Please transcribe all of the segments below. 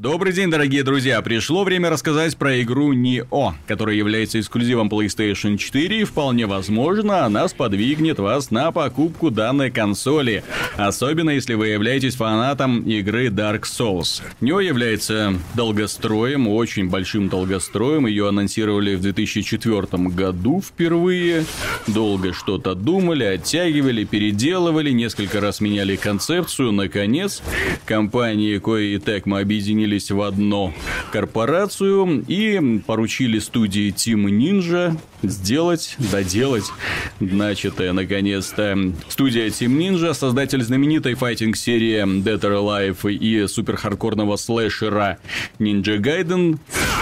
Добрый день, дорогие друзья! Пришло время рассказать про игру Neo, которая является эксклюзивом PlayStation 4 и вполне возможно она сподвигнет вас на покупку данной консоли, особенно если вы являетесь фанатом игры Dark Souls. Neo является долгостроем, очень большим долгостроем, ее анонсировали в 2004 году впервые, долго что-то думали, оттягивали, переделывали, несколько раз меняли концепцию, наконец, компании Koei и Tecmo объединили объединились в одну корпорацию и поручили студии Team Ninja сделать, доделать начатое наконец-то. Студия Team Ninja, создатель знаменитой файтинг-серии Dead or Alive и суперхардкорного слэшера Ninja Gaiden,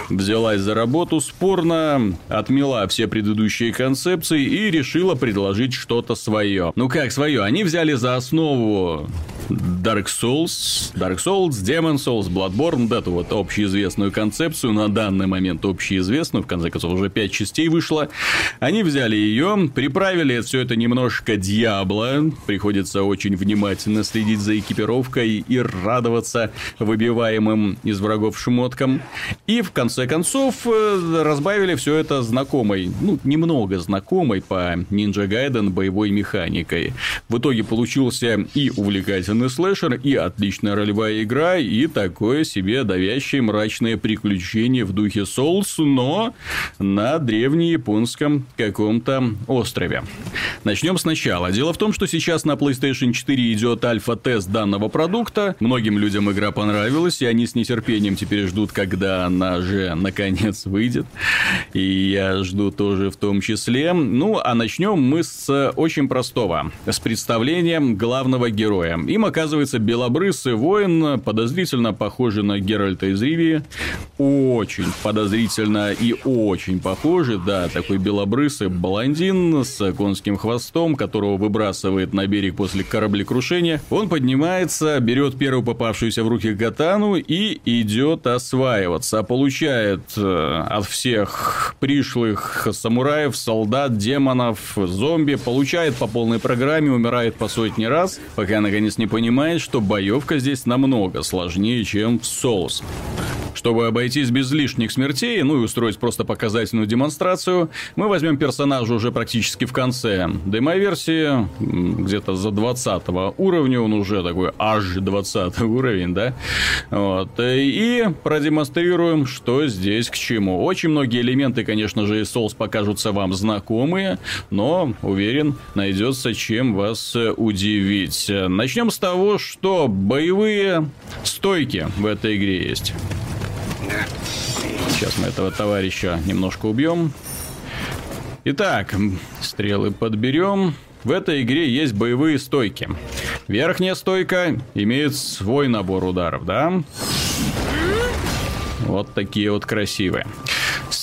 взялась за работу спорно, отмела все предыдущие концепции и решила предложить что-то свое. Ну как свое? Они взяли за основу Dark Souls, Dark Souls, Demon Souls, Bloodborne, вот эту вот общеизвестную концепцию, на данный момент общеизвестную, в конце концов уже пять частей вышло, они взяли ее, приправили все это немножко Дьябло, приходится очень внимательно следить за экипировкой и радоваться выбиваемым из врагов шмоткам, и в конце концов э, разбавили все это знакомой, ну, немного знакомой по Ninja Gaiden боевой механикой. В итоге получился и увлекательный слэшер и отличная ролевая игра, и такое себе давящее мрачное приключение в духе Souls, но на древнеяпонском каком-то острове. Начнем сначала. Дело в том, что сейчас на PlayStation 4 идет альфа-тест данного продукта. Многим людям игра понравилась, и они с нетерпением теперь ждут, когда она же наконец выйдет. И я жду тоже в том числе. Ну, а начнем мы с очень простого. С представлением главного героя. Им оказывается белобрысый воин, подозрительно похожий на Геральта из Ривии. Очень подозрительно и очень похожий, да, такой белобрысый блондин с конским хвостом, которого выбрасывает на берег после кораблекрушения. Он поднимается, берет первую попавшуюся в руки катану и идет осваиваться. Получает э, от всех пришлых самураев, солдат, демонов, зомби, получает по полной программе, умирает по сотни раз, пока наконец не понимает, что боевка здесь намного сложнее, чем в Souls. Чтобы обойтись без лишних смертей, ну и устроить просто показательную демонстрацию, мы возьмем персонажа уже практически в конце демо-версии, где-то за 20 уровня, он уже такой аж 20 уровень, да? Вот, и продемонстрируем, что здесь к чему. Очень многие элементы, конечно же, из Souls покажутся вам знакомые, но, уверен, найдется чем вас удивить. Начнем с того, что боевые стойки в этой игре есть. Сейчас мы этого товарища немножко убьем. Итак, стрелы подберем. В этой игре есть боевые стойки. Верхняя стойка имеет свой набор ударов, да? Вот такие вот красивые.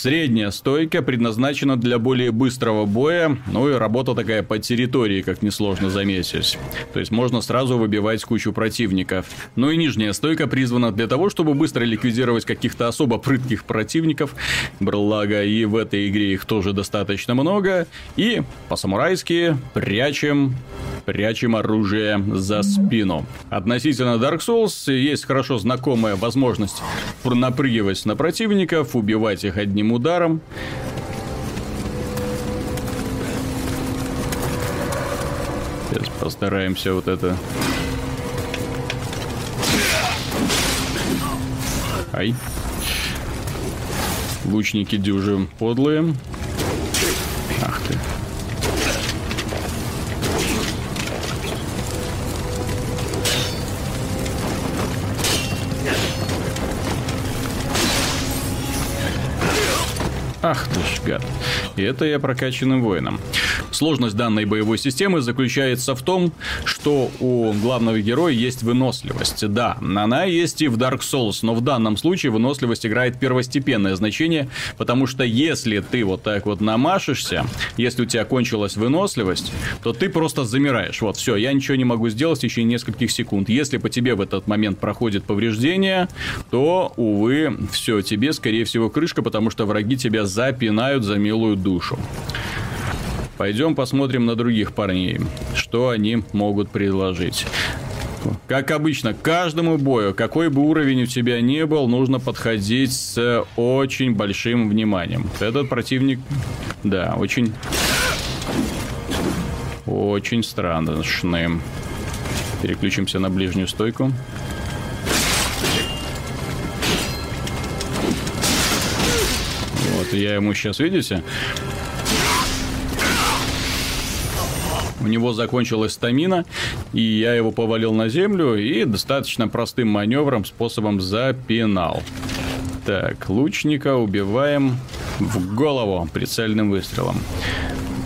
Средняя стойка предназначена для более быстрого боя, ну и работа такая по территории, как несложно заметить. То есть можно сразу выбивать кучу противников. Ну и нижняя стойка призвана для того, чтобы быстро ликвидировать каких-то особо прытких противников. Благо и в этой игре их тоже достаточно много. И по-самурайски прячем прячем оружие за спину. Относительно Dark Souls есть хорошо знакомая возможность напрыгивать на противников, убивать их одним ударом. Сейчас постараемся вот это... Ай. Лучники дюжи подлые. Гад. И это я прокачанным воином. Сложность данной боевой системы заключается в том, что у главного героя есть выносливость. Да, она есть и в Dark Souls, но в данном случае выносливость играет первостепенное значение, потому что если ты вот так вот намашешься, если у тебя кончилась выносливость, то ты просто замираешь. Вот, все, я ничего не могу сделать в течение нескольких секунд. Если по тебе в этот момент проходит повреждение, то, увы, все, тебе, скорее всего, крышка, потому что враги тебя запинают за милую душу. Пойдем посмотрим на других парней, что они могут предложить. Как обычно, к каждому бою, какой бы уровень у тебя не был, нужно подходить с очень большим вниманием. Этот противник, да, очень... Очень странный. Переключимся на ближнюю стойку. Я ему сейчас, видите, У него закончилась стамина, и я его повалил на землю и достаточно простым маневром, способом запинал. Так, лучника убиваем в голову прицельным выстрелом.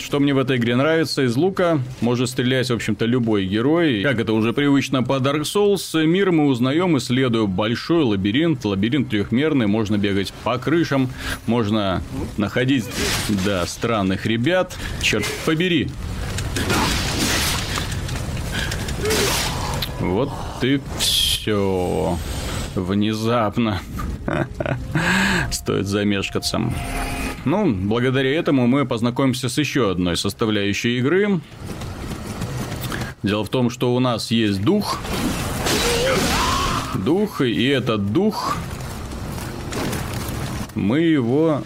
Что мне в этой игре нравится, из лука может стрелять, в общем-то, любой герой. Как это уже привычно по Dark Souls, мир мы узнаем, исследуя большой лабиринт. Лабиринт трехмерный, можно бегать по крышам, можно находить, да, странных ребят. Черт побери, вот ты все. Внезапно. Стоит замешкаться. Ну, благодаря этому мы познакомимся с еще одной составляющей игры. Дело в том, что у нас есть дух. Дух, и этот дух... Мы его...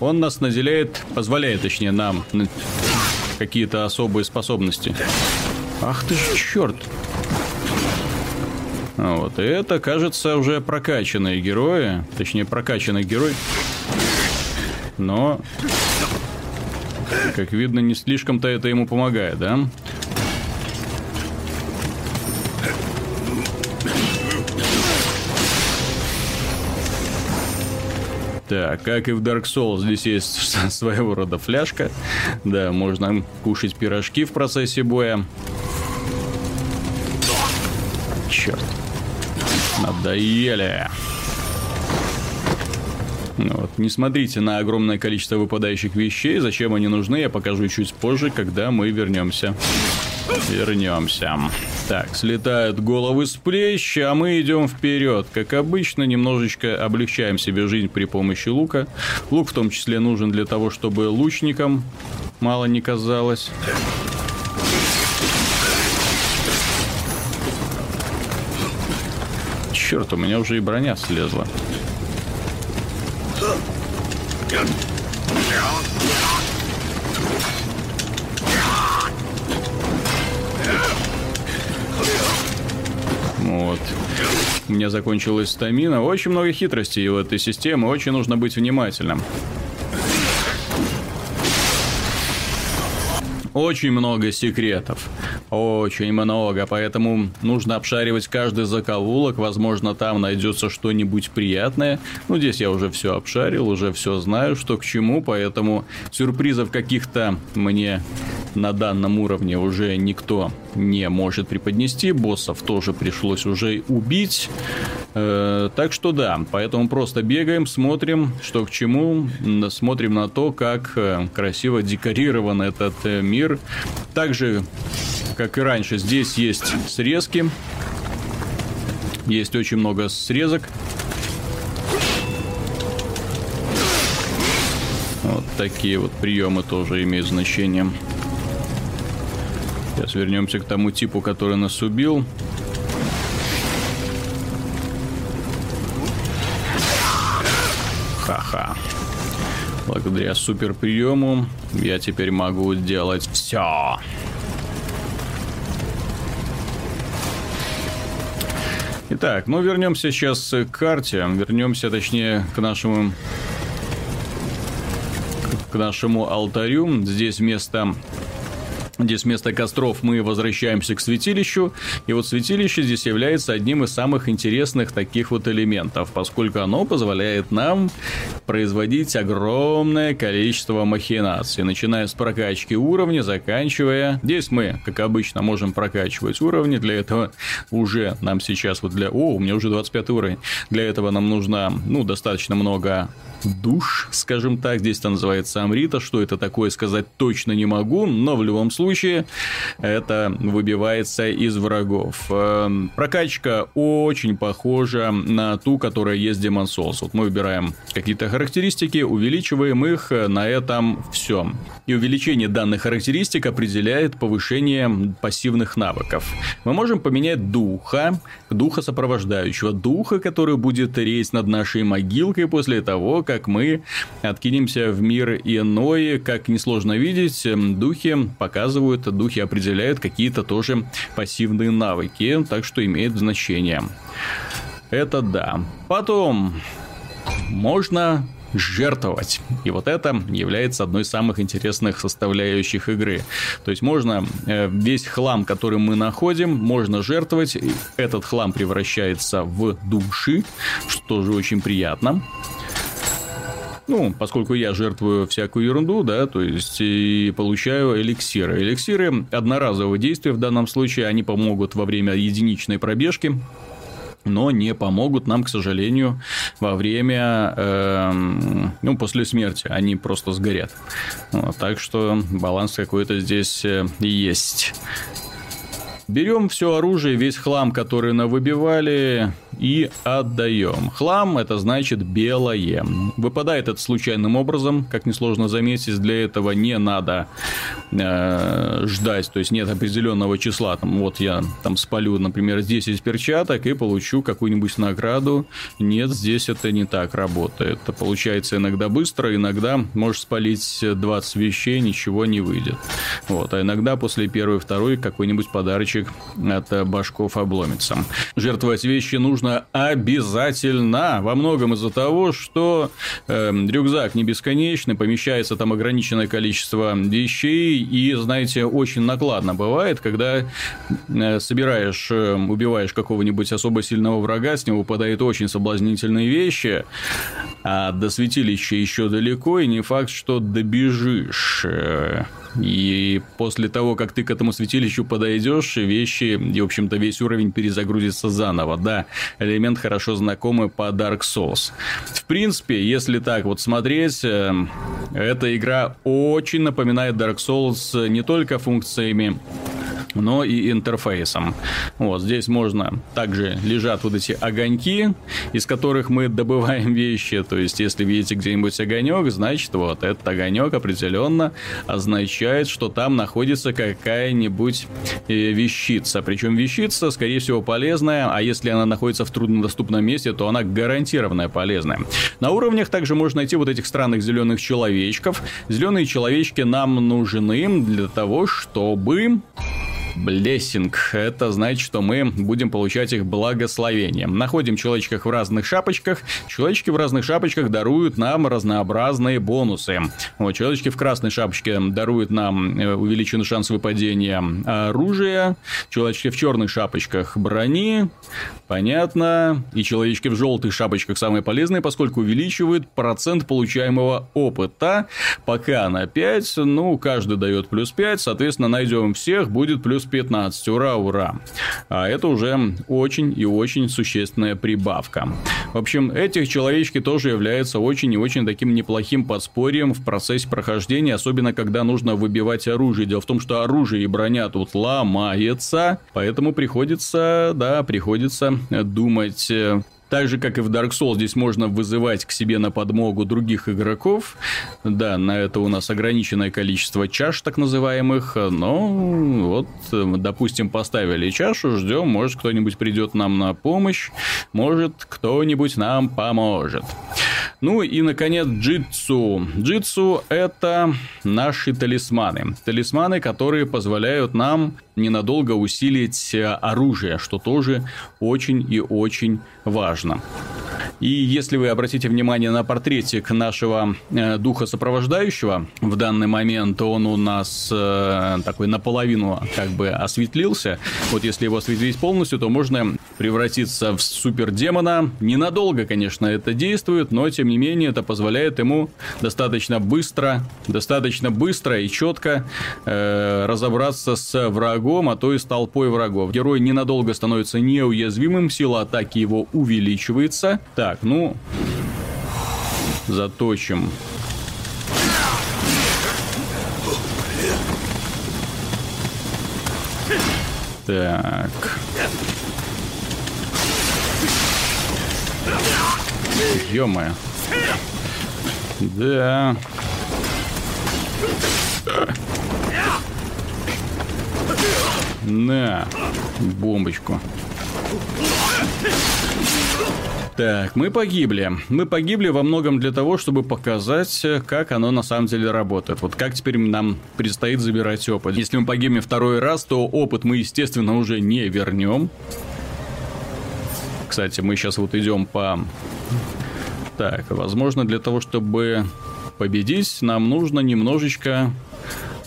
Он нас наделяет, позволяет, точнее, нам какие-то особые способности. Ах ты ж черт! Вот, и это, кажется, уже прокачанные герои. Точнее, прокачанный герой. Но, как видно, не слишком-то это ему помогает, да? Так, как и в Dark Souls, здесь есть своего рода фляжка. Да, можно кушать пирожки в процессе боя. Черт. Надоели. Ну вот. Не смотрите на огромное количество выпадающих вещей. Зачем они нужны, я покажу чуть позже, когда мы вернемся. Вернемся. Так, слетают головы с плеч, а мы идем вперед. Как обычно, немножечко облегчаем себе жизнь при помощи лука. Лук в том числе нужен для того, чтобы лучникам мало не казалось. Черт, у меня уже и броня слезла. Вот. У меня закончилась стамина. Очень много хитростей в этой системе. Очень нужно быть внимательным. Очень много секретов. Очень много, поэтому нужно обшаривать каждый закоулок. Возможно, там найдется что-нибудь приятное. Ну, здесь я уже все обшарил, уже все знаю, что к чему, поэтому сюрпризов каких-то мне на данном уровне уже никто не может преподнести. Боссов тоже пришлось уже убить. Э, так что да, поэтому просто бегаем, смотрим, что к чему, смотрим на то, как э, красиво декорирован этот э, мир. Также, как и раньше, здесь есть срезки. Есть очень много срезок. Вот такие вот приемы тоже имеют значение. Сейчас вернемся к тому типу, который нас убил. Ха-ха. Благодаря супер приему я теперь могу делать все. Итак, ну вернемся сейчас к карте. Вернемся, точнее, к нашему к нашему алтарю. Здесь вместо Здесь вместо костров мы возвращаемся к святилищу, и вот святилище здесь является одним из самых интересных таких вот элементов, поскольку оно позволяет нам производить огромное количество махинаций, начиная с прокачки уровня, заканчивая... Здесь мы, как обычно, можем прокачивать уровни, для этого уже нам сейчас вот для... О, у меня уже 25 уровень. Для этого нам нужно, ну, достаточно много душ, скажем так, здесь это называется Амрита, что это такое сказать точно не могу, но в любом случае случае это выбивается из врагов. Эм, прокачка очень похожа на ту, которая есть в Demon Souls. Вот мы выбираем какие-то характеристики, увеличиваем их, на этом все. И увеличение данных характеристик определяет повышение пассивных навыков. Мы можем поменять духа, духа сопровождающего, духа, который будет рейс над нашей могилкой после того, как мы откинемся в мир иной. Как несложно видеть, духи показывают, духи определяют какие-то тоже пассивные навыки, так что имеет значение. Это да. Потом можно жертвовать. И вот это является одной из самых интересных составляющих игры. То есть можно э, весь хлам, который мы находим, можно жертвовать. Этот хлам превращается в души, что тоже очень приятно. Ну, поскольку я жертвую всякую ерунду, да, то есть и получаю эликсиры. Эликсиры одноразового действия в данном случае, они помогут во время единичной пробежки но не помогут нам, к сожалению, во время, э, ну, после смерти. Они просто сгорят. Вот, так что баланс какой-то здесь э, есть. Берем все оружие, весь хлам, который навыбивали, и отдаем. Хлам это значит белое. Выпадает это случайным образом, как несложно заметить, для этого не надо э, ждать, то есть нет определенного числа. Там, вот я там спалю, например, 10 перчаток и получу какую-нибудь награду. Нет, здесь это не так работает. Это получается иногда быстро, иногда можешь спалить 20 вещей, ничего не выйдет. Вот, а иногда после первой, второй какой-нибудь подарочек от башков обломится. Жертвовать вещи нужно обязательно. Во многом из-за того, что э, рюкзак не бесконечный, помещается там ограниченное количество вещей, и, знаете, очень накладно бывает, когда э, собираешь, э, убиваешь какого-нибудь особо сильного врага, с него выпадают очень соблазнительные вещи, а до святилища еще далеко, и не факт, что добежишь. И после того, как ты к этому святилищу подойдешь, вещи и, в общем-то, весь уровень перезагрузится заново. Да, элемент хорошо знакомый по Dark Souls. В принципе, если так вот смотреть, э, эта игра очень напоминает Dark Souls не только функциями но и интерфейсом. Вот здесь можно также лежат вот эти огоньки, из которых мы добываем вещи. То есть, если видите где-нибудь огонек, значит, вот этот огонек определенно означает, что там находится какая-нибудь э, вещица. Причем вещица, скорее всего, полезная, а если она находится в труднодоступном месте, то она гарантированно полезная. На уровнях также можно найти вот этих странных зеленых человечков. Зеленые человечки нам нужны для того, чтобы Блессинг. Это значит, что мы будем получать их благословение. Находим человечков в разных шапочках. Человечки в разных шапочках даруют нам разнообразные бонусы. Вот, человечки в красной шапочке даруют нам э, увеличенный шанс выпадения оружия. Человечки в черных шапочках брони. Понятно. И человечки в желтых шапочках самые полезные, поскольку увеличивают процент получаемого опыта. Пока на 5, ну, каждый дает плюс 5, соответственно, найдем всех, будет плюс плюс 15. Ура, ура. А это уже очень и очень существенная прибавка. В общем, этих человечки тоже являются очень и очень таким неплохим подспорьем в процессе прохождения, особенно когда нужно выбивать оружие. Дело в том, что оружие и броня тут ломается, поэтому приходится, да, приходится думать э, так же, как и в Dark Souls, здесь можно вызывать к себе на подмогу других игроков. Да, на это у нас ограниченное количество чаш, так называемых. Но вот, допустим, поставили чашу, ждем, может, кто-нибудь придет нам на помощь, может, кто-нибудь нам поможет. Ну и, наконец, джитсу. Джитсу – это наши талисманы. Талисманы, которые позволяют нам ненадолго усилить оружие, что тоже очень и очень важно. И если вы обратите внимание на портретик нашего э, духа сопровождающего, в данный момент он у нас э, такой наполовину как бы осветлился. Вот если его осветлить полностью, то можно превратиться в супердемона. Ненадолго, конечно, это действует, но тем не менее это позволяет ему достаточно быстро, достаточно быстро и четко э, разобраться с врагом, а то и с толпой врагов. Герой ненадолго становится неуязвимым, сила атаки его увеличивается. Так, ну, заточим Так. ё Да. На, бомбочку. Так, мы погибли. Мы погибли во многом для того, чтобы показать, как оно на самом деле работает. Вот как теперь нам предстоит забирать опыт. Если мы погибнем второй раз, то опыт мы, естественно, уже не вернем. Кстати, мы сейчас вот идем по... Так, возможно, для того, чтобы победить, нам нужно немножечко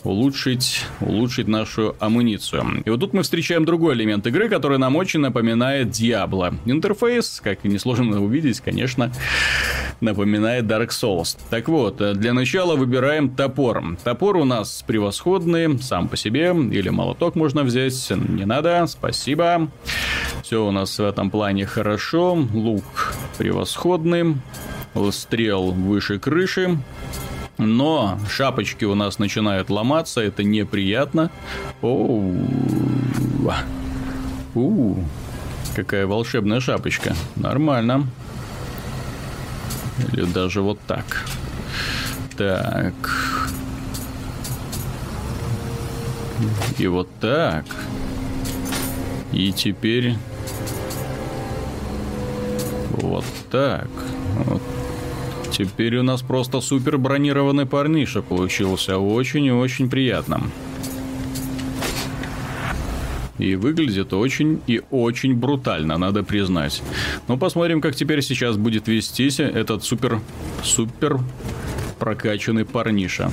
улучшить, улучшить нашу амуницию. И вот тут мы встречаем другой элемент игры, который нам очень напоминает Diablo. Интерфейс, как и несложно увидеть, конечно, напоминает Dark Souls. Так вот, для начала выбираем топор. Топор у нас превосходный, сам по себе, или молоток можно взять, не надо, спасибо. Все у нас в этом плане хорошо, лук превосходный, стрел выше крыши, но шапочки у нас начинают ломаться, это неприятно. Оу. У, какая волшебная шапочка. Нормально. Или даже вот так. Так. И вот так. И теперь... Вот так. Вот Теперь у нас просто супер бронированный парниша получился. Очень и очень приятно. И выглядит очень и очень брутально, надо признать. Ну, посмотрим, как теперь сейчас будет вестись этот супер-супер прокачанный парниша.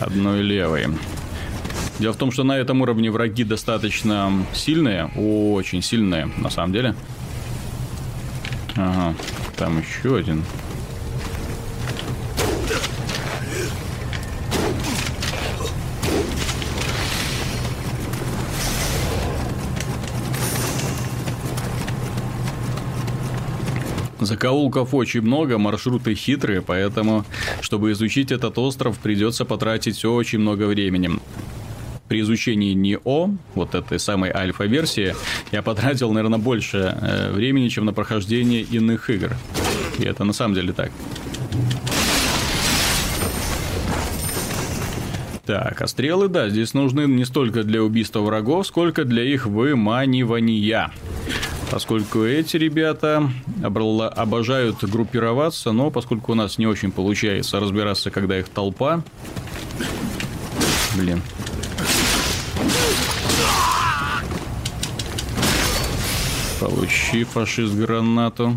Одной левой. Дело в том, что на этом уровне враги достаточно сильные, очень сильные, на самом деле. Ага, там еще один. Закоулков очень много, маршруты хитрые, поэтому, чтобы изучить этот остров, придется потратить очень много времени при изучении НИО, вот этой самой альфа-версии, я потратил, наверное, больше э, времени, чем на прохождение иных игр. И это на самом деле так. Так, а стрелы, да, здесь нужны не столько для убийства врагов, сколько для их выманивания. Поскольку эти ребята обожают группироваться, но поскольку у нас не очень получается разбираться, когда их толпа... Блин, Получи, фашист, гранату.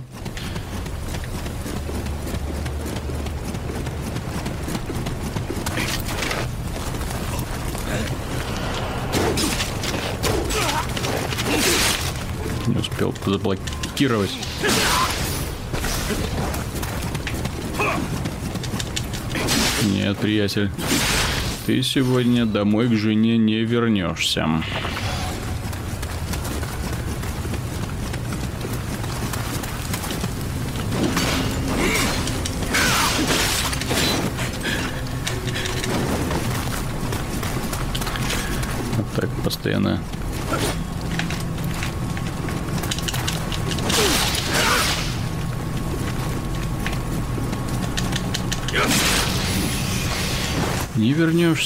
Не успел заблокировать. Нет, приятель. Ты сегодня домой к жене не вернешься.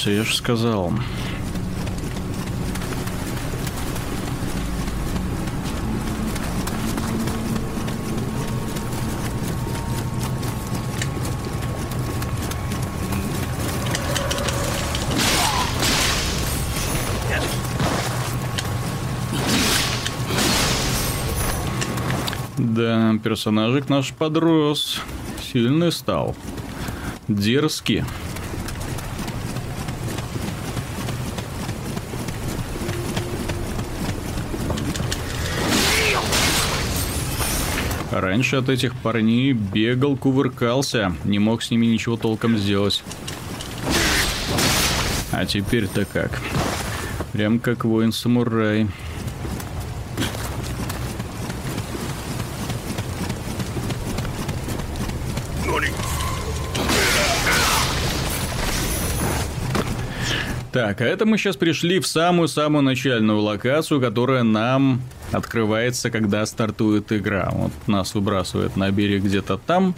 Вернешься, я же сказал. Да, персонажик наш подрос. Сильный стал. Дерзкий. Раньше от этих парней бегал, кувыркался, не мог с ними ничего толком сделать. А теперь-то как? Прям как воин-самурай. Так, а это мы сейчас пришли в самую-самую начальную локацию, которая нам открывается, когда стартует игра. Вот нас выбрасывает на берег где-то там,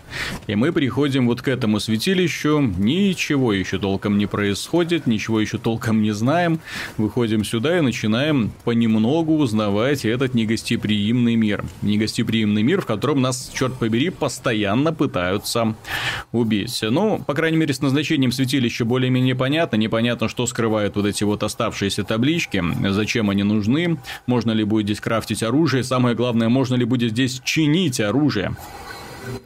и мы приходим вот к этому святилищу. Ничего еще толком не происходит, ничего еще толком не знаем. Выходим сюда и начинаем понемногу узнавать этот негостеприимный мир. Негостеприимный мир, в котором нас, черт побери, постоянно пытаются убить. Ну, по крайней мере, с назначением святилища более-менее понятно. Непонятно, что скрывают вот эти вот оставшиеся таблички, зачем они нужны, можно ли будет здесь крафтить оружие, самое главное, можно ли будет здесь чинить оружие.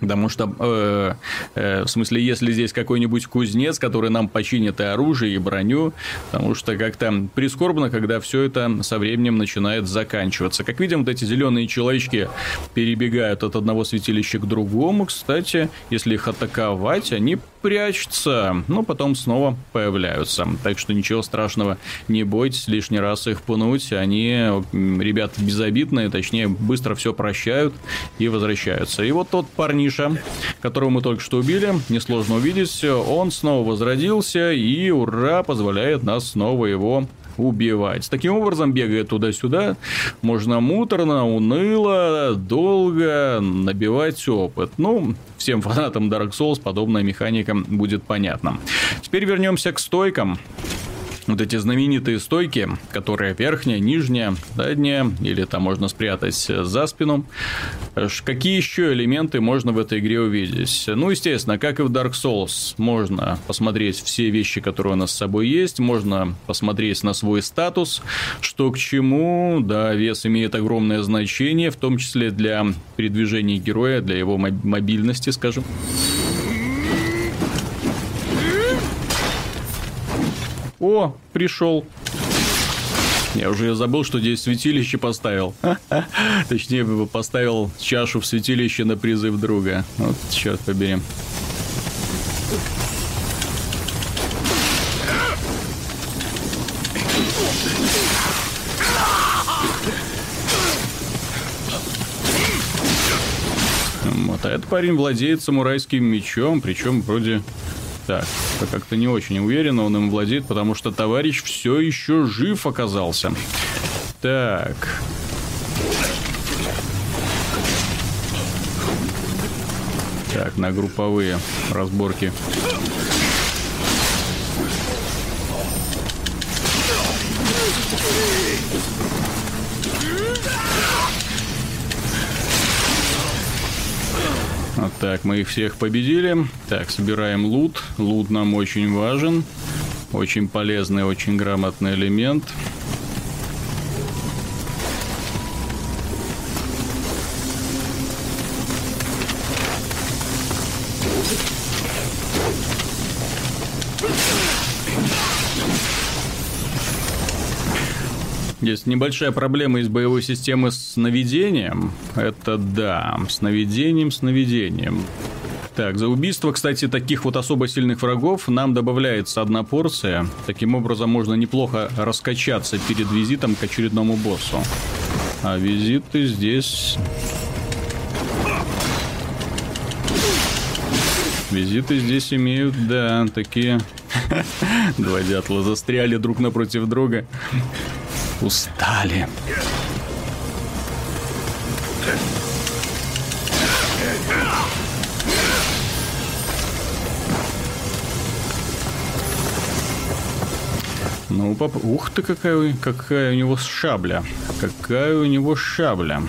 Потому что, э, э, в смысле, если здесь какой-нибудь кузнец, который нам починит и оружие, и броню, потому что как-то прискорбно, когда все это со временем начинает заканчиваться. Как видим, вот эти зеленые человечки перебегают от одного святилища к другому. Кстати, если их атаковать, они прячутся, но потом снова появляются. Так что ничего страшного, не бойтесь лишний раз их пнуть. Они, ребята, безобидные, точнее, быстро все прощают и возвращаются. И вот тот парниша, которого мы только что убили, несложно увидеть, он снова возродился и, ура, позволяет нас снова его убивать. Таким образом, бегая туда-сюда, можно муторно, уныло, долго набивать опыт. Ну, всем фанатам Dark Souls подобная механика будет понятна. Теперь вернемся к стойкам вот эти знаменитые стойки, которые верхняя, нижняя, задняя, или там можно спрятать за спину. Какие еще элементы можно в этой игре увидеть? Ну, естественно, как и в Dark Souls, можно посмотреть все вещи, которые у нас с собой есть, можно посмотреть на свой статус, что к чему, да, вес имеет огромное значение, в том числе для передвижения героя, для его мобильности, скажем. О, пришел. Я уже забыл, что здесь святилище поставил. Точнее, поставил чашу в святилище на призыв друга. Вот, черт побери. Вот, а этот парень владеет самурайским мечом, причем вроде так, как-то не очень уверенно он им владеет, потому что товарищ все еще жив оказался. Так. Так, на групповые разборки. Так, мы их всех победили. Так, собираем лут. Лут нам очень важен. Очень полезный, очень грамотный элемент. Есть небольшая проблема из боевой системы с наведением. Это да, с наведением, с наведением. Так, за убийство, кстати, таких вот особо сильных врагов нам добавляется одна порция. Таким образом, можно неплохо раскачаться перед визитом к очередному боссу. А визиты здесь... Визиты здесь имеют, да, такие... Два дятла застряли друг напротив друга устали. Ну, пап... Ух ты, какая, какая у него шабля. Какая у него шабля.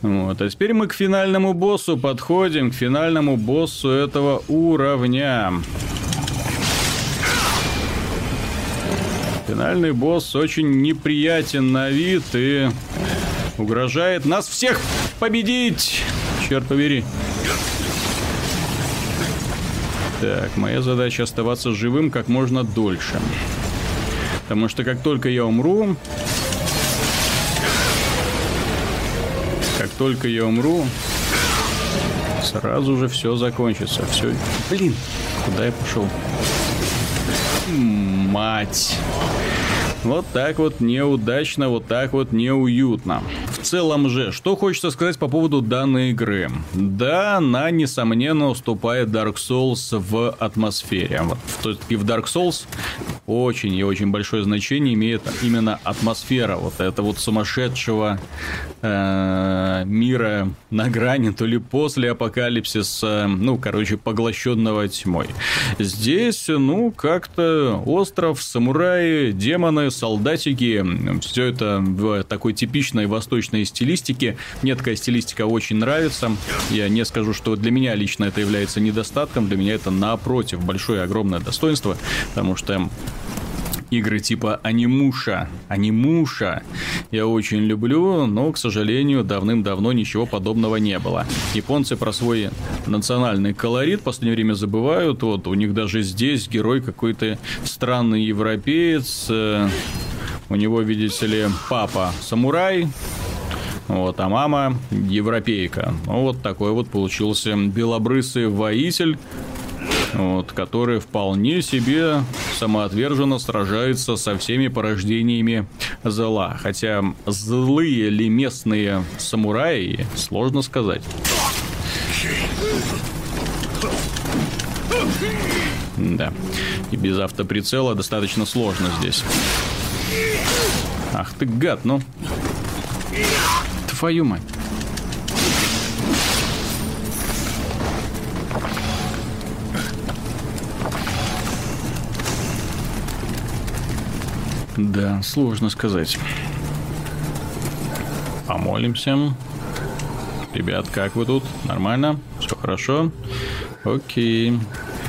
Вот, а теперь мы к финальному боссу подходим, к финальному боссу этого уровня. Финальный босс очень неприятен на вид и угрожает нас всех победить. Черт побери. Так, моя задача оставаться живым как можно дольше. Потому что как только я умру... Как только я умру, сразу же все закончится. Все. Блин, куда я пошел? Мать. Вот так вот неудачно, вот так вот неуютно целом же, что хочется сказать по поводу данной игры? Да, она, несомненно, уступает Dark Souls в атмосфере. Вот, все-таки в Dark Souls очень и очень большое значение имеет именно атмосфера вот это вот сумасшедшего э, мира на грани, то ли после апокалипсиса, ну, короче, поглощенного тьмой. Здесь, ну, как-то остров, самураи, демоны, солдатики, все это в такой типичной восточной стилистике. Мне такая стилистика очень нравится. Я не скажу, что для меня лично это является недостатком, для меня это напротив большое огромное достоинство, потому что игры типа анимуша. Анимуша я очень люблю, но, к сожалению, давным-давно ничего подобного не было. Японцы про свой национальный колорит в последнее время забывают. Вот у них даже здесь герой какой-то странный европеец. Э, у него, видите ли, папа самурай, вот, а мама европейка. Ну, вот такой вот получился белобрысый воитель, вот, который вполне себе самоотверженно сражается со всеми порождениями зла. Хотя злые ли местные самураи, сложно сказать. Да. И без автоприцела достаточно сложно здесь. Ах ты гад, ну. Твою мать. Да, сложно сказать. Помолимся. Ребят, как вы тут? Нормально? Все хорошо? Окей.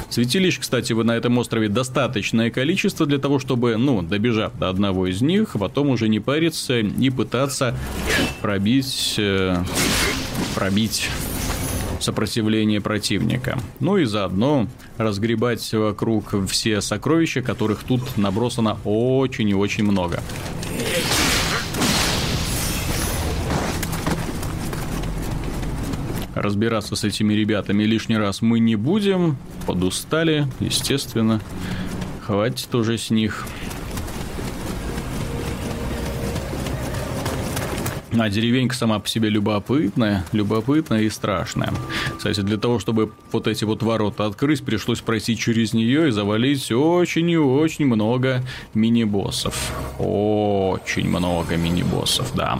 Святилищ, кстати, вы на этом острове достаточное количество для того, чтобы, ну, добежав до одного из них, потом уже не париться и пытаться пробить, э, пробить сопротивление противника. Ну и заодно разгребать вокруг все сокровища, которых тут набросано очень и очень много. Разбираться с этими ребятами лишний раз мы не будем. Подустали, естественно. Хватит уже с них. А деревенька сама по себе любопытная, любопытная и страшная. Кстати, для того, чтобы вот эти вот ворота открыть, пришлось пройти через нее и завалить очень и очень много мини-боссов. Очень много мини-боссов, да.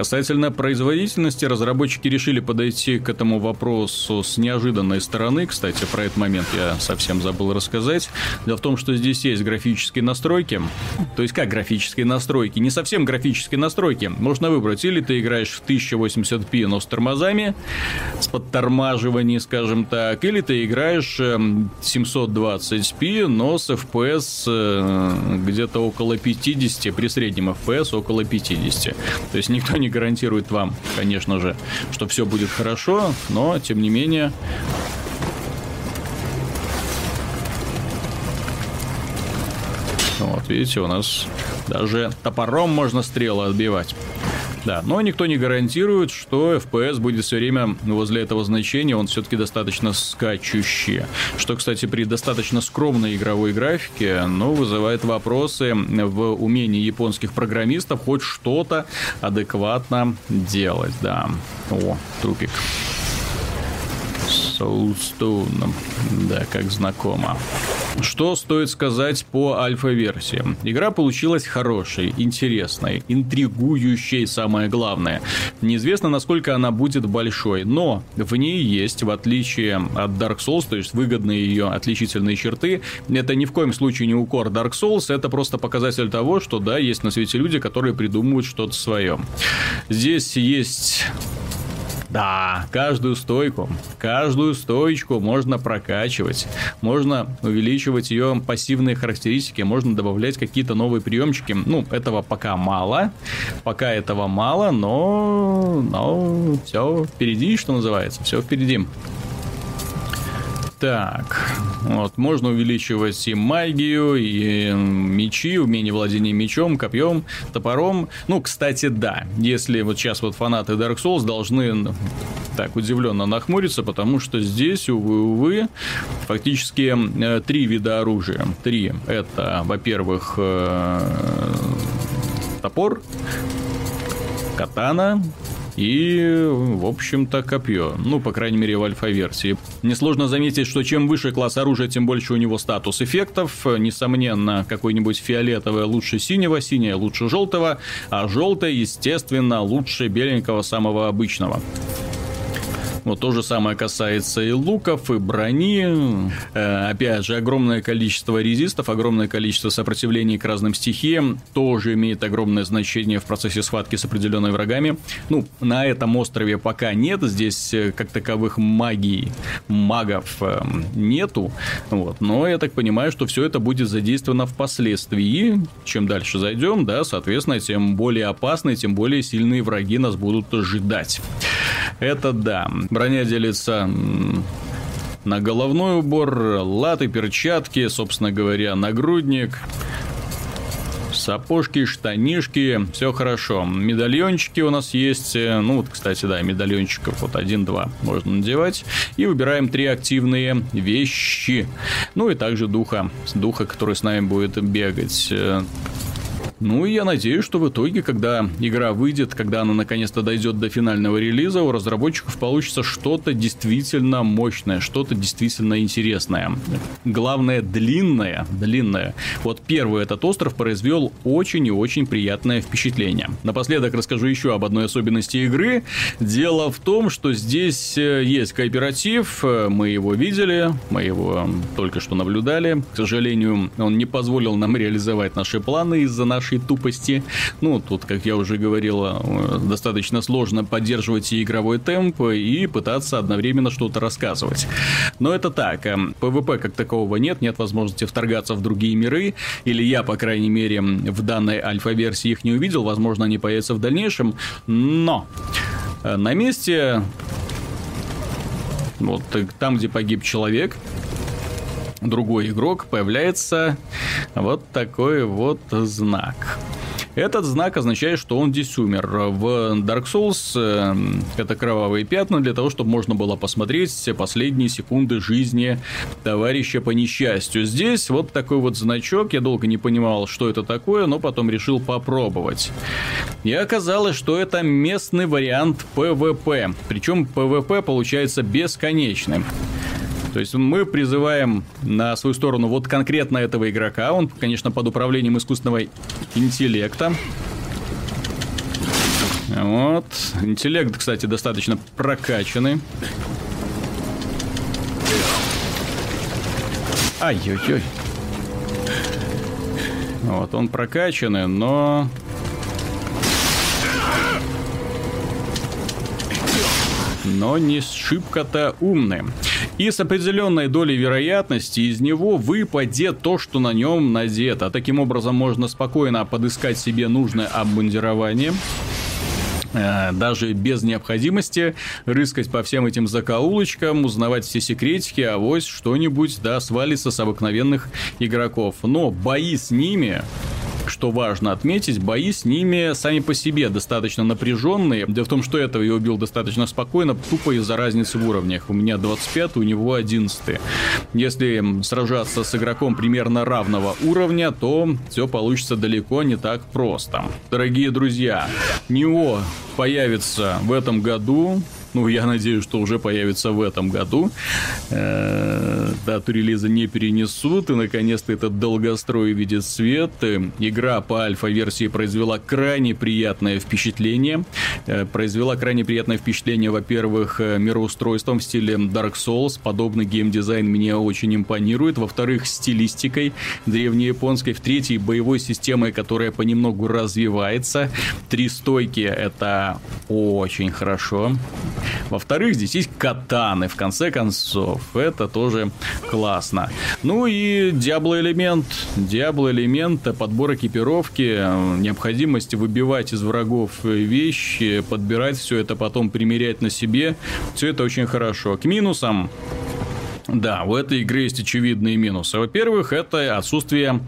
Касательно производительности, разработчики решили подойти к этому вопросу с неожиданной стороны. Кстати, про этот момент я совсем забыл рассказать. Дело в том, что здесь есть графические настройки. То есть как графические настройки? Не совсем графические настройки. Можно выбрать, или ты играешь в 1080p, но с тормозами, с подтормаживанием, скажем так, или ты играешь 720p, эм, но с FPS э, где-то около 50, при среднем FPS около 50. То есть никто не гарантирует вам, конечно же, что все будет хорошо, но тем не менее Вот, видите, у нас даже топором можно стрелы отбивать. Да, но никто не гарантирует, что FPS будет все время возле этого значения, он все-таки достаточно скачущий. Что, кстати, при достаточно скромной игровой графике, ну, вызывает вопросы в умении японских программистов хоть что-то адекватно делать, да. О, трупик. Soulstone. Да, как знакомо. Что стоит сказать по альфа-версии? Игра получилась хорошей, интересной, интригующей, самое главное. Неизвестно, насколько она будет большой, но в ней есть, в отличие от Dark Souls, то есть выгодные ее отличительные черты, это ни в коем случае не укор Dark Souls, это просто показатель того, что да, есть на свете люди, которые придумывают что-то свое. Здесь есть да, каждую стойку, каждую стоечку можно прокачивать, можно увеличивать ее пассивные характеристики, можно добавлять какие-то новые приемчики. Ну, этого пока мало, пока этого мало, но, но все впереди, что называется, все впереди. Так, вот, можно увеличивать и магию, и мечи, умение владения мечом, копьем, топором. Ну, кстати, да, если вот сейчас вот фанаты Dark Souls должны так удивленно нахмуриться, потому что здесь, увы, увы, фактически э, три вида оружия. Три. Это, во-первых, э, топор, катана и, в общем-то, копье. Ну, по крайней мере, в альфа-версии. Несложно заметить, что чем выше класс оружия, тем больше у него статус эффектов. Несомненно, какой-нибудь фиолетовое лучше синего, синее лучше желтого, а желтое, естественно, лучше беленького самого обычного. Вот то же самое касается и луков, и брони. Э, опять же, огромное количество резистов, огромное количество сопротивлений к разным стихиям тоже имеет огромное значение в процессе схватки с определенными врагами. Ну, на этом острове пока нет, здесь э, как таковых магий, магов э, нету. Вот, но я так понимаю, что все это будет задействовано впоследствии. Чем дальше зайдем, да, соответственно, тем более опасные, тем более сильные враги нас будут ожидать. Это да. Броня делится на головной убор, латы, перчатки, собственно говоря, нагрудник, сапожки, штанишки, все хорошо. Медальончики у нас есть, ну вот, кстати, да, медальончиков вот один-два можно надевать. И выбираем три активные вещи. Ну и также духа, духа, который с нами будет бегать. Ну и я надеюсь, что в итоге, когда игра выйдет, когда она наконец-то дойдет до финального релиза, у разработчиков получится что-то действительно мощное, что-то действительно интересное. Главное, длинное, длинное. Вот первый этот остров произвел очень и очень приятное впечатление. Напоследок расскажу еще об одной особенности игры. Дело в том, что здесь э, есть кооператив, э, мы его видели, мы его только что наблюдали. К сожалению, он не позволил нам реализовать наши планы из-за нашей нашей тупости. Ну, тут, как я уже говорил, э, достаточно сложно поддерживать и игровой темп, и пытаться одновременно что-то рассказывать. Но это так. PvP как такового нет, нет возможности вторгаться в другие миры, или я, по крайней мере, в данной альфа-версии их не увидел, возможно, они появятся в дальнейшем, но э, на месте вот там, где погиб человек, другой игрок, появляется вот такой вот знак. Этот знак означает, что он здесь умер. В Dark Souls э, это кровавые пятна для того, чтобы можно было посмотреть все последние секунды жизни товарища по несчастью. Здесь вот такой вот значок. Я долго не понимал, что это такое, но потом решил попробовать. И оказалось, что это местный вариант PvP. Причем PvP получается бесконечным. То есть мы призываем на свою сторону вот конкретно этого игрока. Он, конечно, под управлением искусственного интеллекта. Вот. Интеллект, кстати, достаточно прокачанный. Ай-ой-ой. Вот, он прокачанный, но... Но не шибко-то умный и с определенной долей вероятности из него выпадет то, что на нем надето. Таким образом, можно спокойно подыскать себе нужное обмундирование э, даже без необходимости рыскать по всем этим закоулочкам, узнавать все секретики, а вось что-нибудь, да, свалится с обыкновенных игроков. Но бои с ними что важно отметить, бои с ними сами по себе достаточно напряженные. Дело в том, что этого я убил достаточно спокойно, тупо из-за разницы в уровнях. У меня 25, у него 11. Если сражаться с игроком примерно равного уровня, то все получится далеко не так просто. Дорогие друзья, НИО появится в этом году ну, я надеюсь, что уже появится в этом году. Э, дату релиза не перенесут, и наконец-то этот долгострой видит свет. Игра по альфа-версии произвела крайне приятное впечатление. Э, произвела крайне приятное впечатление, во-первых, э, мироустройством в стиле Dark Souls. Подобный геймдизайн мне очень импонирует. Во-вторых, стилистикой древнеяпонской. В-третьих, боевой системой, которая понемногу развивается. Три стойки — это очень хорошо. Во-вторых, здесь есть катаны, в конце концов. Это тоже классно. Ну и Диабло элемент. Диабло элемент, подбор экипировки, необходимость выбивать из врагов вещи, подбирать все это, потом примерять на себе. Все это очень хорошо. К минусам Да, в этой игре есть очевидные минусы. Во-первых, это отсутствие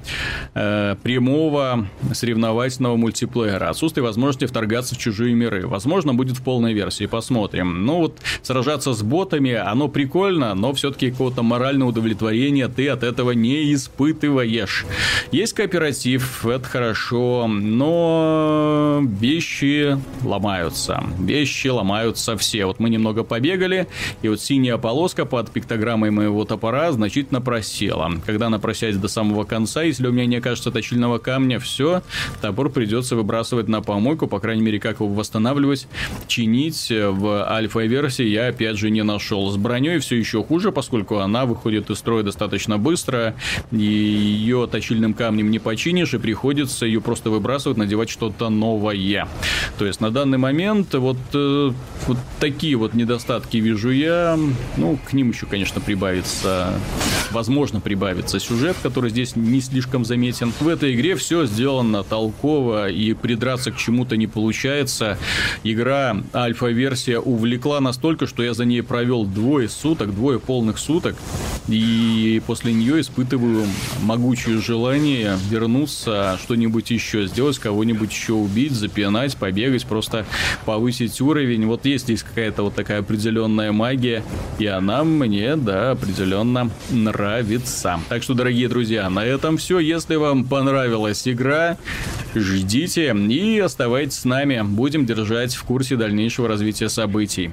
э, прямого соревновательного мультиплеера, отсутствие возможности вторгаться в чужие миры. Возможно, будет в полной версии, посмотрим. Ну вот, сражаться с ботами, оно прикольно, но все-таки какого-то морального удовлетворения ты от этого не испытываешь. Есть кооператив, это хорошо, но вещи ломаются. Вещи ломаются все. Вот мы немного побегали, и вот синяя полоска под пиктограммой моего топора значительно просела. Когда она просядет до самого конца, если у меня не окажется точильного камня, все, топор придется выбрасывать на помойку, по крайней мере, как его восстанавливать, чинить в альфа-версии я опять же не нашел. С броней все еще хуже, поскольку она выходит из строя достаточно быстро, и ее точильным камнем не починишь, и приходится ее просто выбрасывать, надевать что-то новое. То есть на данный момент вот, э, вот такие вот недостатки вижу я. Ну, к ним еще, конечно, прибавится, возможно, прибавится сюжет, который здесь не слишком заметен. В этой игре все сделано толково и придраться к чему-то не получается. Игра альфа-версия увлекла настолько, что я за ней провел двое суток, двое полных суток, и после нее испытываю могучее желание вернуться, что-нибудь еще сделать, кого-нибудь еще убить, запинать, побегать, просто повысить уровень. Вот есть здесь какая-то вот такая определенная магия, и она мне, определенно нравится. Так что, дорогие друзья, на этом все. Если вам понравилась игра, ждите и оставайтесь с нами. Будем держать в курсе дальнейшего развития событий.